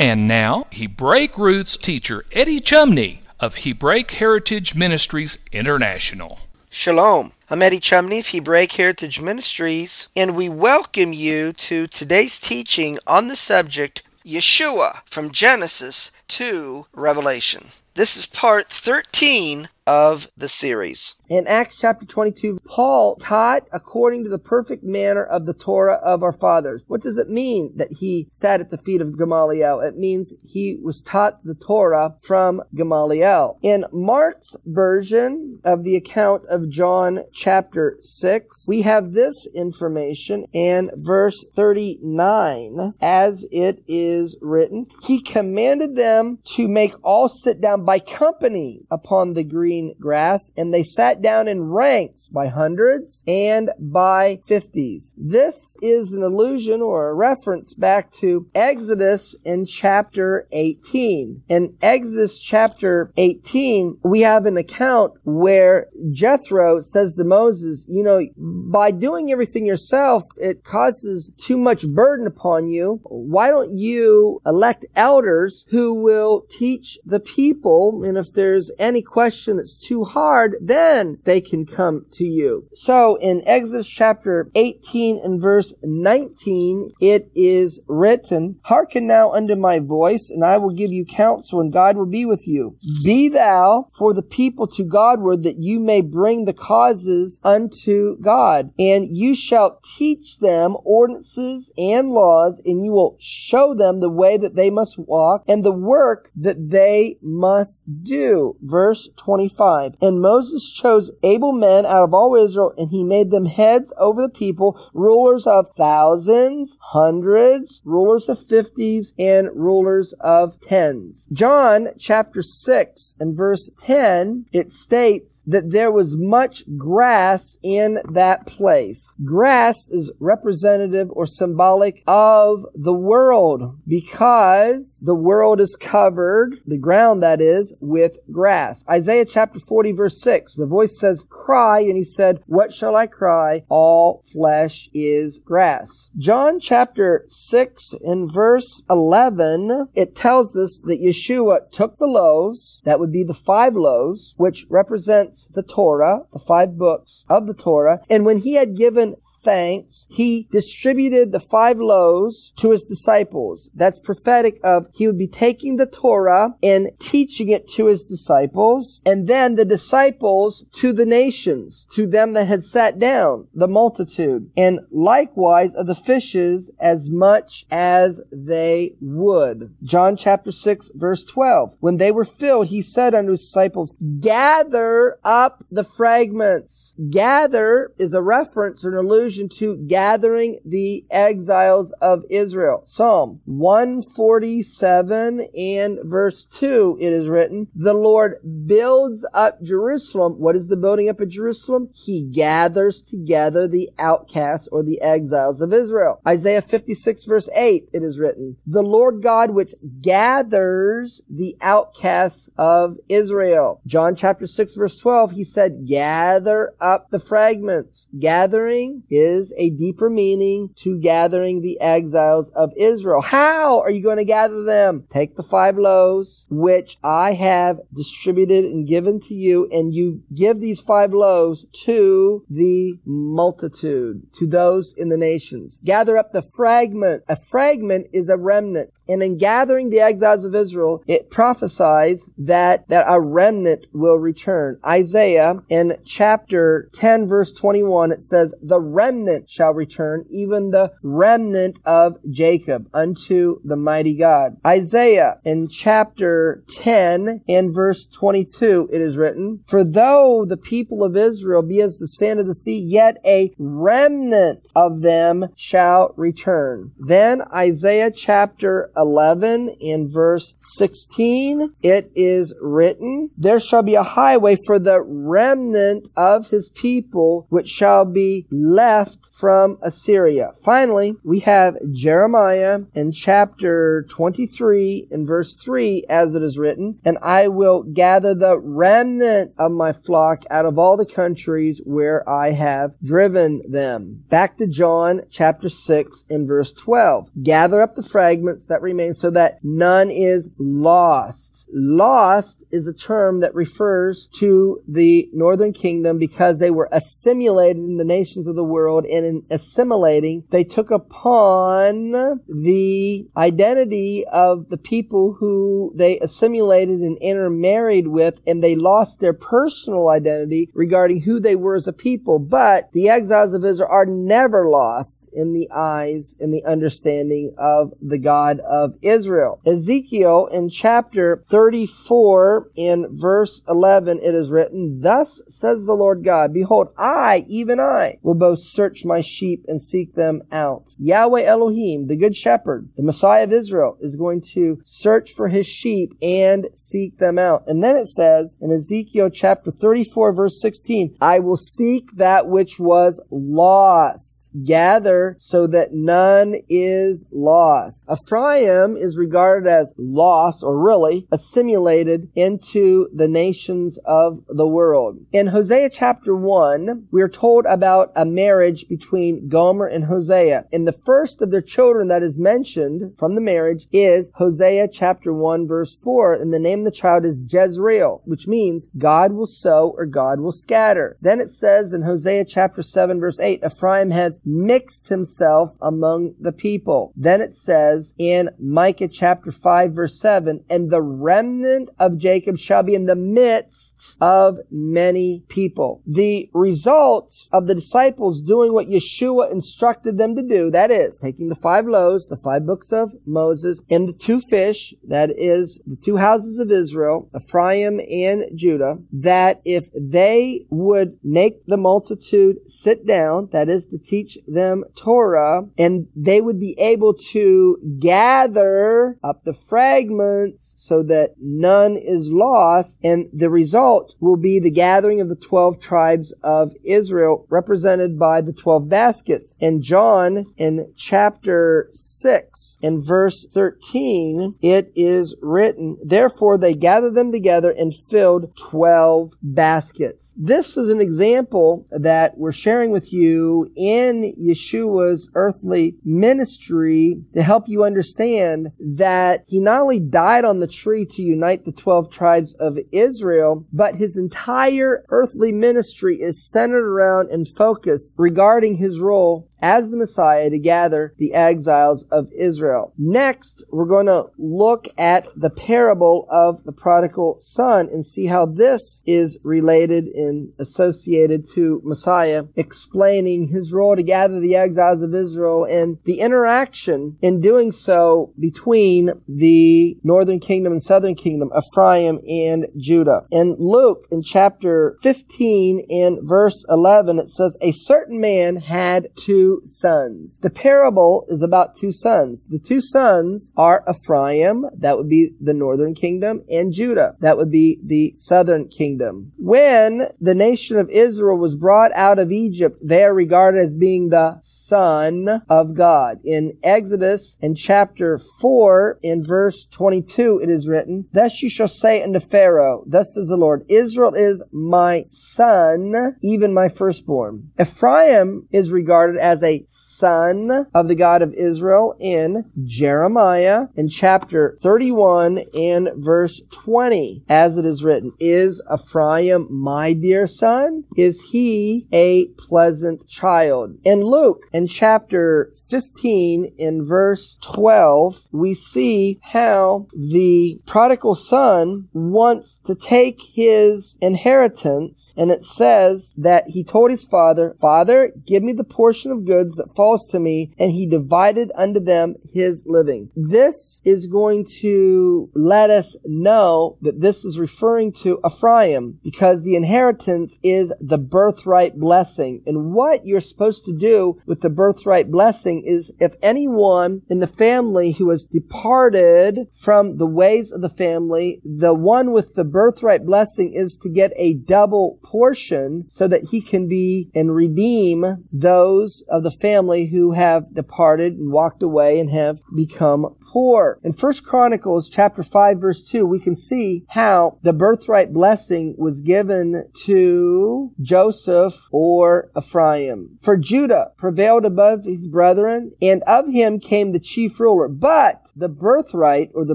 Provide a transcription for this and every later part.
And now, Hebraic roots teacher Eddie Chumney of Hebraic Heritage Ministries International. Shalom. I'm Eddie Chumney of Hebraic Heritage Ministries, and we welcome you to today's teaching on the subject Yeshua from Genesis to Revelation. This is part 13 of the series. In Acts chapter 22, Paul taught according to the perfect manner of the Torah of our fathers. What does it mean that he sat at the feet of Gamaliel? It means he was taught the Torah from Gamaliel. In Mark's version of the account of John chapter 6, we have this information in verse 39 as it is written. He commanded them to make all sit down by company upon the green grass, and they sat down in ranks by hundreds and by fifties. This is an allusion or a reference back to Exodus in chapter 18. In Exodus chapter 18, we have an account where Jethro says to Moses, you know, by doing everything yourself, it causes too much burden upon you. Why don't you elect elders who will teach the people? And if there's any question that's too hard, then they can come to you. So in Exodus chapter 18 and verse 19, it is written, Hearken now unto my voice, and I will give you counsel, and God will be with you. Be thou for the people to Godward, that you may bring the causes unto God. And you shall teach them ordinances and laws, and you will show them the way that they must walk, and the work that they must do. Verse 25. And Moses chose able men out of all Israel, and he made them heads over the people, rulers of thousands, hundreds, rulers of fifties, and rulers of tens. John chapter 6 and verse 10, it states that there was much grass in that place. Grass is representative or symbolic of the world because the world is covered, the ground that is, with grass. Isaiah chapter 40 verse 6, the voice says, cry, and he said, what shall I cry? All flesh is grass. John chapter 6 in verse 11, it tells us that Yeshua took the loaves, that would be the five loaves, which represents the Torah, the five books of the Torah, and when he had given thanks, he distributed the five loaves to his disciples. That's prophetic of he would be taking the Torah and teaching it to his disciples, and then the disciples to the nations, to them that had sat down, the multitude, and likewise of the fishes as much as they would. John chapter 6 verse 12. When they were filled, he said unto his disciples, gather up the fragments. Gather is a reference or an allusion to gathering the exiles of Israel. Psalm 147 and verse 2, it is written, The Lord builds up Jerusalem. What is the building up of Jerusalem? He gathers together the outcasts or the exiles of Israel. Isaiah 56 verse 8, it is written, The Lord God which gathers the outcasts of Israel. John chapter 6 verse 12, he said, Gather up the fragments. Gathering is a deeper meaning to gathering the exiles of Israel. How are you going to gather them? Take the five loaves, which I have distributed and given to you, and you give these five loaves to the multitude, to those in the nations. Gather up the fragment. A fragment is a remnant. And in gathering the exiles of Israel, it prophesies that, that a remnant will return. Isaiah in chapter 10 verse 21, it says, the remnant shall return, even the remnant of Jacob unto the mighty God. Isaiah in chapter 10 and verse 22, it is written, for though the people of Israel be as the sand of the sea, yet a remnant of them shall return. Then Isaiah chapter 11 in verse 16, it is written, There shall be a highway for the remnant of his people, which shall be left from Assyria. Finally, we have Jeremiah in chapter 23 in verse 3, as it is written, And I will gather the remnant of my flock out of all the countries where I have driven them. Back to John chapter 6 in verse 12. Gather up the fragments that remain so that none is lost. Lost is a term that refers to the northern kingdom because they were assimilated in the nations of the world and in assimilating, they took upon the identity of the people who they assimilated and intermarried with and they lost their personal identity regarding who they were as a people. But the exiles of Israel are never lost in the eyes and the understanding of the God of Israel. Ezekiel in chapter 34 in verse 11 it is written, Thus says the Lord God, Behold, I, even I, will both search my sheep and seek them out. Yahweh Elohim, the good shepherd, the Messiah of Israel, is going to search for his sheep and seek them out. And then it says in Ezekiel chapter 34 verse 16, I will seek that which was lost gather so that none is lost. Ephraim is regarded as lost or really assimilated into the nations of the world. In Hosea chapter 1, we are told about a marriage between Gomer and Hosea. And the first of their children that is mentioned from the marriage is Hosea chapter 1 verse 4. And the name of the child is Jezreel, which means God will sow or God will scatter. Then it says in Hosea chapter 7 verse 8, Ephraim has mixed himself among the people. Then it says in Micah chapter 5 verse 7, and the remnant of Jacob shall be in the midst of many people. The result of the disciples doing what Yeshua instructed them to do, that is, taking the five loaves, the five books of Moses, and the two fish, that is, the two houses of Israel, Ephraim and Judah, that if they would make the multitude sit down, that is, to teach them Torah, and they would be able to gather up the fragments so that none is lost, and the result result will be the gathering of the 12 tribes of Israel represented by the 12 baskets. And John in chapter 6 in verse 13, it is written, Therefore they gathered them together and filled 12 baskets. This is an example that we're sharing with you in Yeshua's earthly ministry to help you understand that he not only died on the tree to unite the 12 tribes of Israel, but his entire earthly ministry is centered around and focused regarding his role as the Messiah to gather the exiles of Israel. Next, we're going to look at the parable of the prodigal son and see how this is related and associated to Messiah, explaining his role to gather the exiles of Israel and the interaction in doing so between the northern kingdom and southern kingdom, Ephraim and Judah. In Luke, in chapter 15 and verse 11, it says, A certain man had two two sons. The parable is about two sons. The two sons are Ephraim, that would be the northern kingdom, and Judah, that would be the southern kingdom. When the nation of Israel was brought out of Egypt, they are regarded as being the son of God. In Exodus in chapter 4 in verse 22 it is written, Thus you shall say unto Pharaoh, Thus says the Lord, Israel is my son, even my firstborn. Ephraim is regarded as a son of the God of Israel in Jeremiah in chapter 31 and verse 20. As it is written, Is Ephraim my dear son? Is he a pleasant child? In Luke in chapter 15 in verse 12, we see how the prodigal son wants to take his inheritance and it says that he told his father, Father, give me the portion of goods that falls falls to me, and he divided unto them his living. This is going to let us know that this is referring to Ephraim because the inheritance is the birthright blessing. And what you're supposed to do with the birthright blessing is if anyone in the family who has departed from the ways of the family, the one with the birthright blessing is to get a double portion so that he can be and redeem those of the family family who have departed and walked away and have become poor. In First Chronicles chapter 5 verse 2, we can see how the birthright blessing was given to Joseph or Ephraim. For Judah prevailed above his brethren, and of him came the chief ruler. But the birthright or the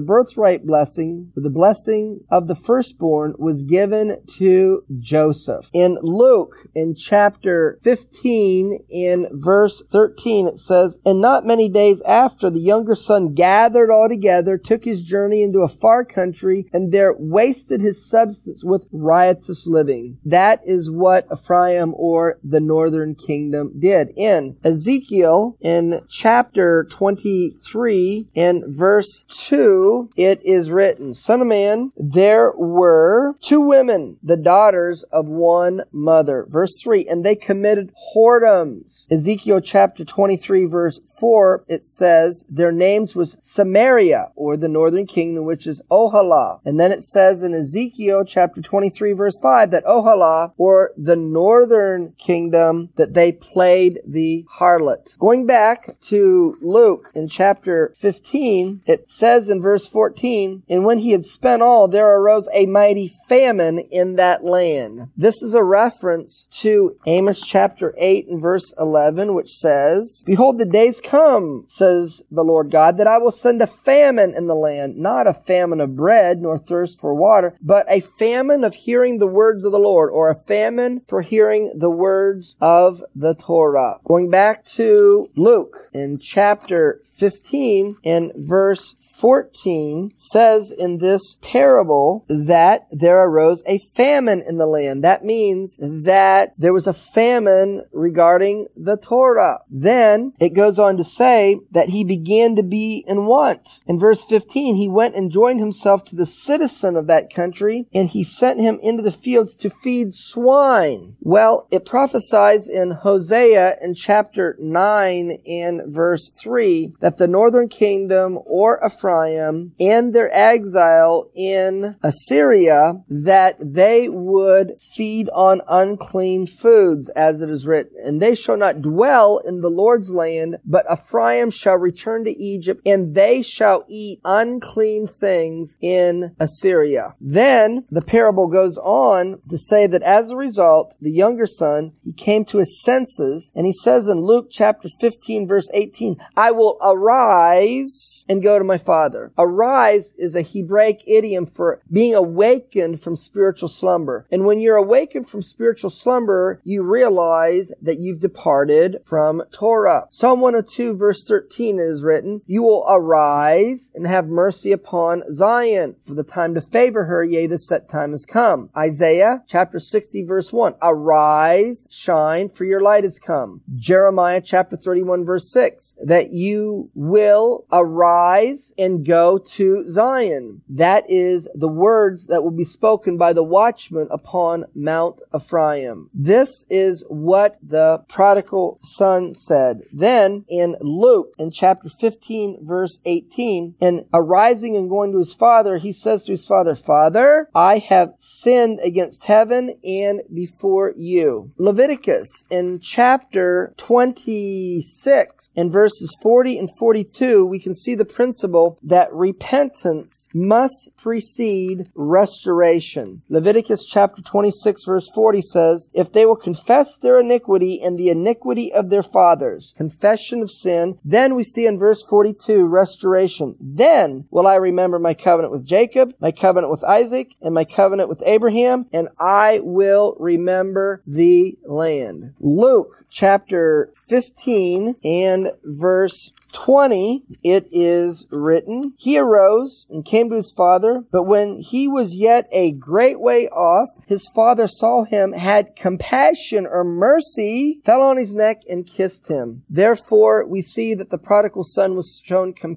birthright blessing, or the blessing of the firstborn was given to Joseph. In Luke, in chapter 15, in verse 13, it says, And not many days after, the younger son gathered all together, took his journey into a far country, and there wasted his substance with riotous living. That is what Ephraim or the northern kingdom did. In Ezekiel, in chapter 23, in verse 2, it is written, Son of man, there were two women, the daughters of one mother. Verse 3, and they committed whoredoms. Ezekiel chapter 23, verse 4, it says, their names was Samaria, or the northern kingdom, which is Oholah. And then it says in Ezekiel chapter 23, verse 5, that Oholah, or the northern kingdom, that they played the harlot. Going back to Luke in chapter 15, it says in verse 14, And when he had spent all, there arose a mighty famine in that land. This is a reference to Amos chapter 8 and verse 11, which says, Behold, the days come, says the Lord God, that I will send a famine in the land, not a famine of bread, nor thirst for water, but a famine of hearing the words of the Lord, or a famine for hearing the words of the Torah. Going back to Luke in chapter 15 and verse verse 14 says in this parable that there arose a famine in the land. That means that there was a famine regarding the Torah. Then it goes on to say that he began to be in want. In verse 15, he went and joined himself to the citizen of that country and he sent him into the fields to feed swine. Well, it prophesies in Hosea in chapter 9 and verse 3 that the northern kingdom or Ephraim in their exile in Assyria that they would feed on unclean foods, as it is written. And they shall not dwell in the Lord's land, but Ephraim shall return to Egypt, and they shall eat unclean things in Assyria. Then the parable goes on to say that as a result, the younger son, he came to his senses, and he says in Luke chapter 15 verse 18, I will arise and go to my father. Arise is a Hebraic idiom for being awakened from spiritual slumber. And when you're awakened from spiritual slumber, you realize that you've departed from Torah. Psalm 102 verse 13 is written, You will arise and have mercy upon Zion, for the time to favor her, yea, the set time has come. Isaiah chapter 60 verse 1, Arise, shine, for your light has come. Jeremiah chapter 31 verse 6, that you will arise and go to Zion. That is the words that will be spoken by the watchman upon Mount Ephraim. This is what the prodigal son said. Then in Luke, in chapter 15, verse 18, and arising and going to his father, he says to his father, Father, I have sinned against heaven and before you. Leviticus, in chapter 26, in verses 40 and 42, we can see the principle that repentance must precede restoration. Leviticus chapter 26 verse 40 says, If they will confess their iniquity and the iniquity of their fathers, confession of sin, then we see in verse 42 restoration. Then will I remember my covenant with Jacob, my covenant with Isaac, and my covenant with Abraham, and I will remember the land. Luke chapter 15 and verse 20, it is written, He arose and came to his father, but when he was yet a great way off, his father saw him, had compassion or mercy, fell on his neck and kissed him. Therefore, we see that the prodigal son was shown compassion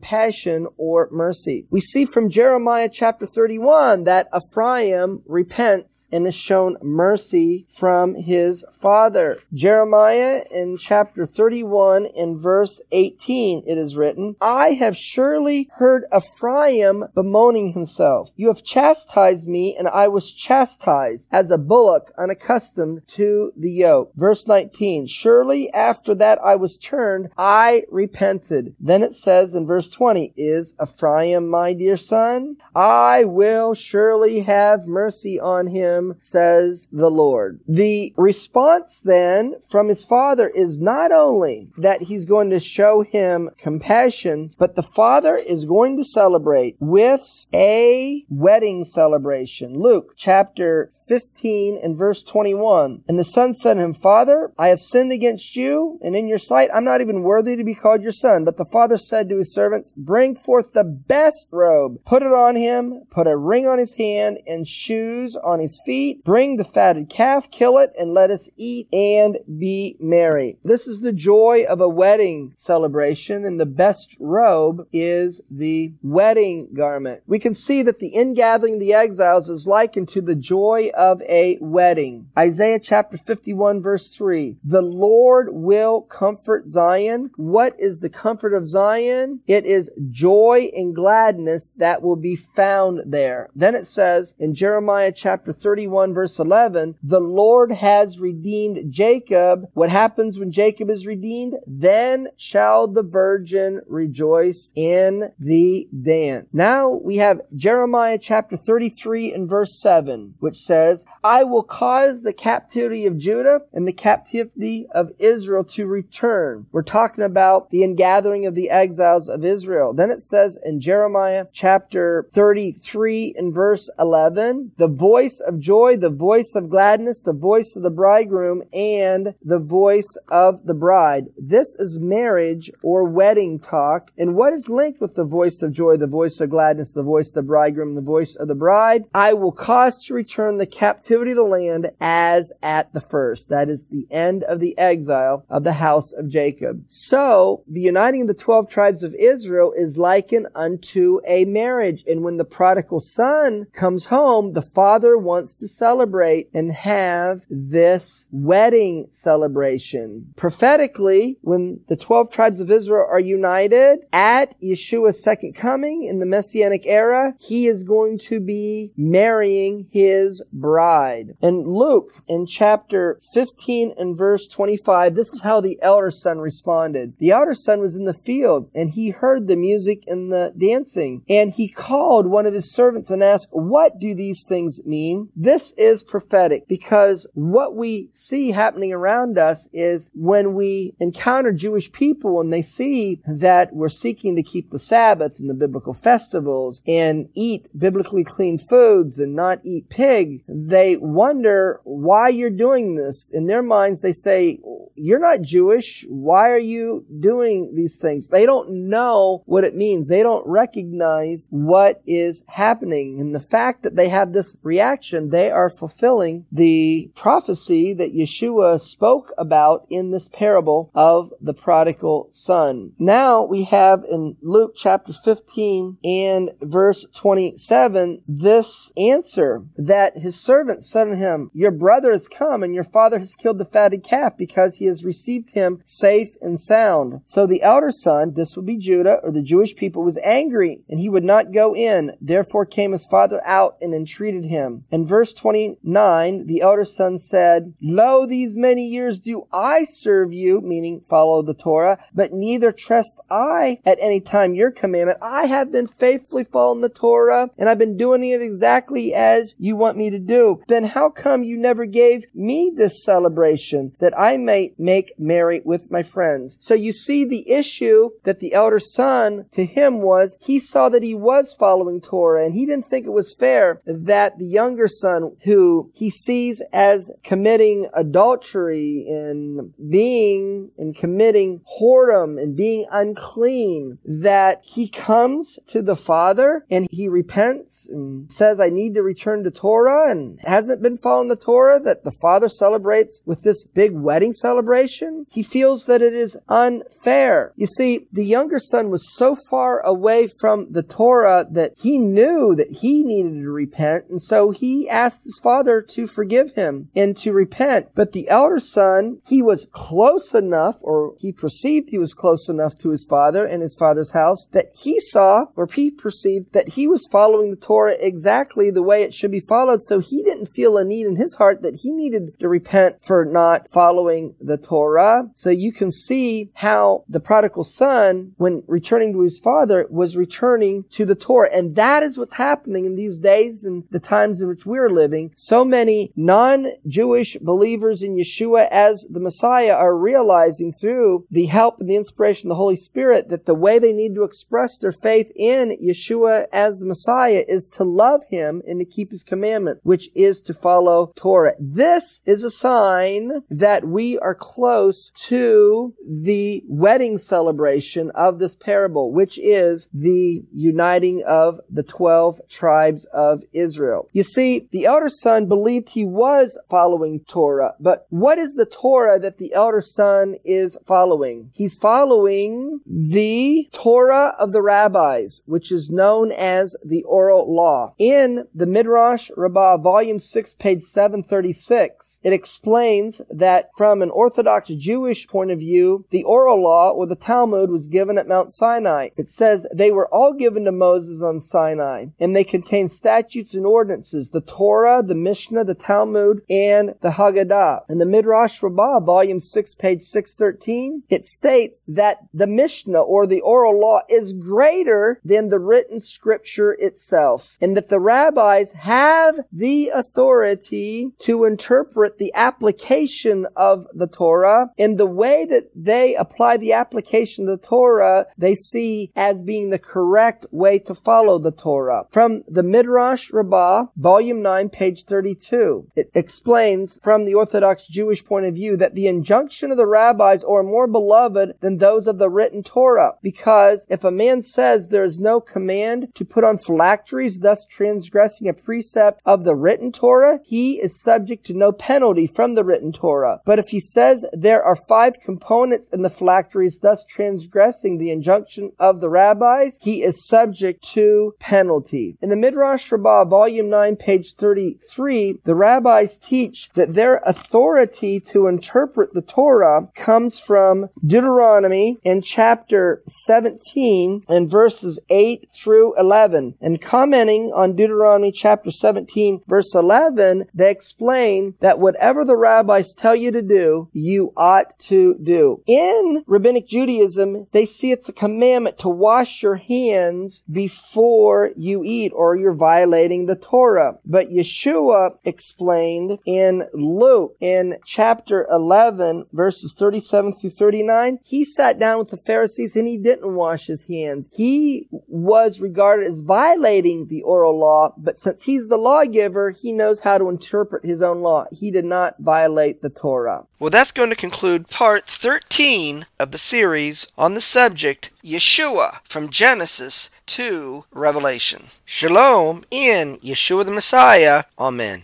or mercy. We see from Jeremiah chapter 31 that Ephraim repents and is shown mercy from his father. Jeremiah in chapter 31 in verse 18, it is written, I have surely heard Ephraim bemoaning himself. You have chastised me and I was chastised as a bullock unaccustomed to the yoke. Verse 19, surely after that I was turned, I repented. Then it says in verse 20, is Ephraim my dear son? I will surely have mercy on him, says the Lord. The response then from his father is not only that he's going to show him compassion, but the father is going to celebrate with a wedding celebration. Luke chapter 15 and verse 21. And the son said to him, Father, I have sinned against you, and in your sight I'm not even worthy to be called your son. But the father said to his servants, Bring forth the best robe, put it on him, put a ring on his hand, and shoes on his feet. Bring the fatted calf, kill it, and let us eat and be merry. This is the joy of a wedding celebration, and the best robe is the wedding garment. We can see that the ingathering of the exiles is likened to the joy of a wedding. Isaiah chapter 51 verse 3. The Lord will comfort Zion. What is the comfort of Zion? It is joy and gladness that will be found there. Then it says in Jeremiah chapter 31 verse 11, the Lord has redeemed Jacob. What happens when Jacob is redeemed? Then shall the virgin rejoice in the dance. Now we have Jeremiah chapter 33 and verse 7, which says, I will cause the captivity of Judah and the captivity of Israel to return. We're talking about the ingathering of the exiles of Israel. Then it says in Jeremiah chapter 33 and verse 11, the voice of joy, the voice of gladness, the voice of the bridegroom, and the voice of the bride. This is marriage or wedding talk. And what is linked with the voice of joy, the voice of gladness, the voice of the bridegroom, the voice of the bride? I will cause to return the captivity of the land as at the first. That is the end of the exile of the house of Jacob. So the uniting of the 12 tribes of Israel is likened unto a marriage. And when the prodigal son comes home, the father wants to celebrate and have this wedding celebration. Prophetically, when the 12 tribes of Israel are united at Yeshua's second coming in the Messianic era, he is going to be marrying his bride. And Luke in chapter 15 and verse 25, this is how the elder son responded. The elder son was in the field and he heard the music and the dancing and he called one of his servants and asked, what do these things mean? This is prophetic because what we see happening around us is when we encounter Jewish people and they see that we're seeking to keep the Sabbath and the biblical festivals and eat biblically clean foods and not eat pig, they wonder why you're doing this. In their minds, they say, you're not Jewish. Why are you doing these things? They don't know what it means. They don't recognize what is happening. And the fact that they have this reaction, they are fulfilling the prophecy that Yeshua spoke about in this parable of the prodigal son. Now we have in Luke chapter 15 and verse 27 this answer that his servant said to him, Your brother has come and your father has killed the fatted calf because he has received him safe and sound. So the elder son, this would be Judah or the Jewish people, was angry and he would not go in. Therefore came his father out and entreated him. In verse 29, the elder son said, Lo, these many years do I serve you, meaning follow the Torah, but neither trust I at any time your commandment. I have been faithfully following the Torah and I've been doing it exactly as you want me to do. Then how come you never gave me this celebration that I may make merry with my friends? So you see the issue that the elder son to him was he saw that he was following Torah and he didn't think it was fair that the younger son who he sees as committing adultery and being and committing whoredom and being unclean that he comes to the father and he repents and says I need to return to Torah and hasn't been following the Torah that the father celebrates with this big wedding celebration. He feels that it is unfair. You see the younger son was so far away from the Torah that he knew that he needed to repent. And so he asked his father to forgive him and to repent. But the elder son, he was close enough, or he perceived he was close enough to his father and his father's house that he saw, or he perceived that he was following the Torah exactly the way it should be followed. So he didn't feel a need in his heart that he needed to repent for not following the Torah. So you can see how the prodigal son, when returning to his father, was returning to the Torah. And that is what's happening in these days and the times in which we're living. So many non-Jewish believers in Yeshua as the Messiah are realizing through the help and the inspiration of the Holy Spirit that the way they need to express their faith in Yeshua as the Messiah is to love Him and to keep His commandment, which is to follow Torah. This is a sign that we are close to the wedding celebration of this parable, which is the uniting of the 12 tribes of Israel. You see, the elder son believed he was following Torah, but what is the Torah that the elder son is following? He's following the Torah of the rabbis, which is known as the oral law. In the Midrash Rabbah, volume 6, page 736, it explains that from an Orthodox Jewish point of view, the oral law or the Talmud was given at Mount Sinai. It says they were all given to Moses on Sinai, and they contain statutes and ordinances, the Torah, the Mishnah, the Talmud, and the Haggadah. In the Midrash Rabbah, volume 6, page 613, it states that the Mishnah or the oral law is greater than the written scripture itself, and that the rabbis have the authority to interpret the application of the Torah in the way that they apply the application of the Torah, they see as being the correct way to follow the Torah. From the Midrash Rabbah, volume 9, page 32, it explains from the Orthodox Jewish point of view that the injunction of the rabbis are more beloved than those of the written Torah, because if a man says there is no command to put on phylacteries, thus transgressing a precept of the written Torah, he is subject to no penalty from the written Torah. But if he says there are five components in the phylacteries, thus transgressing the injunction of the rabbis, he is subject to penalty. In the Midrash Rabbah, volume 9, page 33, the rabbis teach that their authority to interpret the Torah comes from Deuteronomy in chapter 17 and verses 8 through 11. And commenting on Deuteronomy chapter 17, verse 11, they explain that whatever the rabbis tell you to do, you ought to do. In rabbinic Judaism, they see it's a commandment to wash your hands before you eat or you're violating the Torah. But Yeshua explained in Luke in chapter 11 verses 37 through 39, he sat down with the Pharisees and he didn't wash his hands. He was regarded as violating the oral law, but since he's the lawgiver, he knows how to interpret his own law. He did not violate the Torah. Well, that's going to conclude part 13 of the series on the subject Yeshua from Genesis to Revelation. Shalom in Yeshua the Messiah. Amen.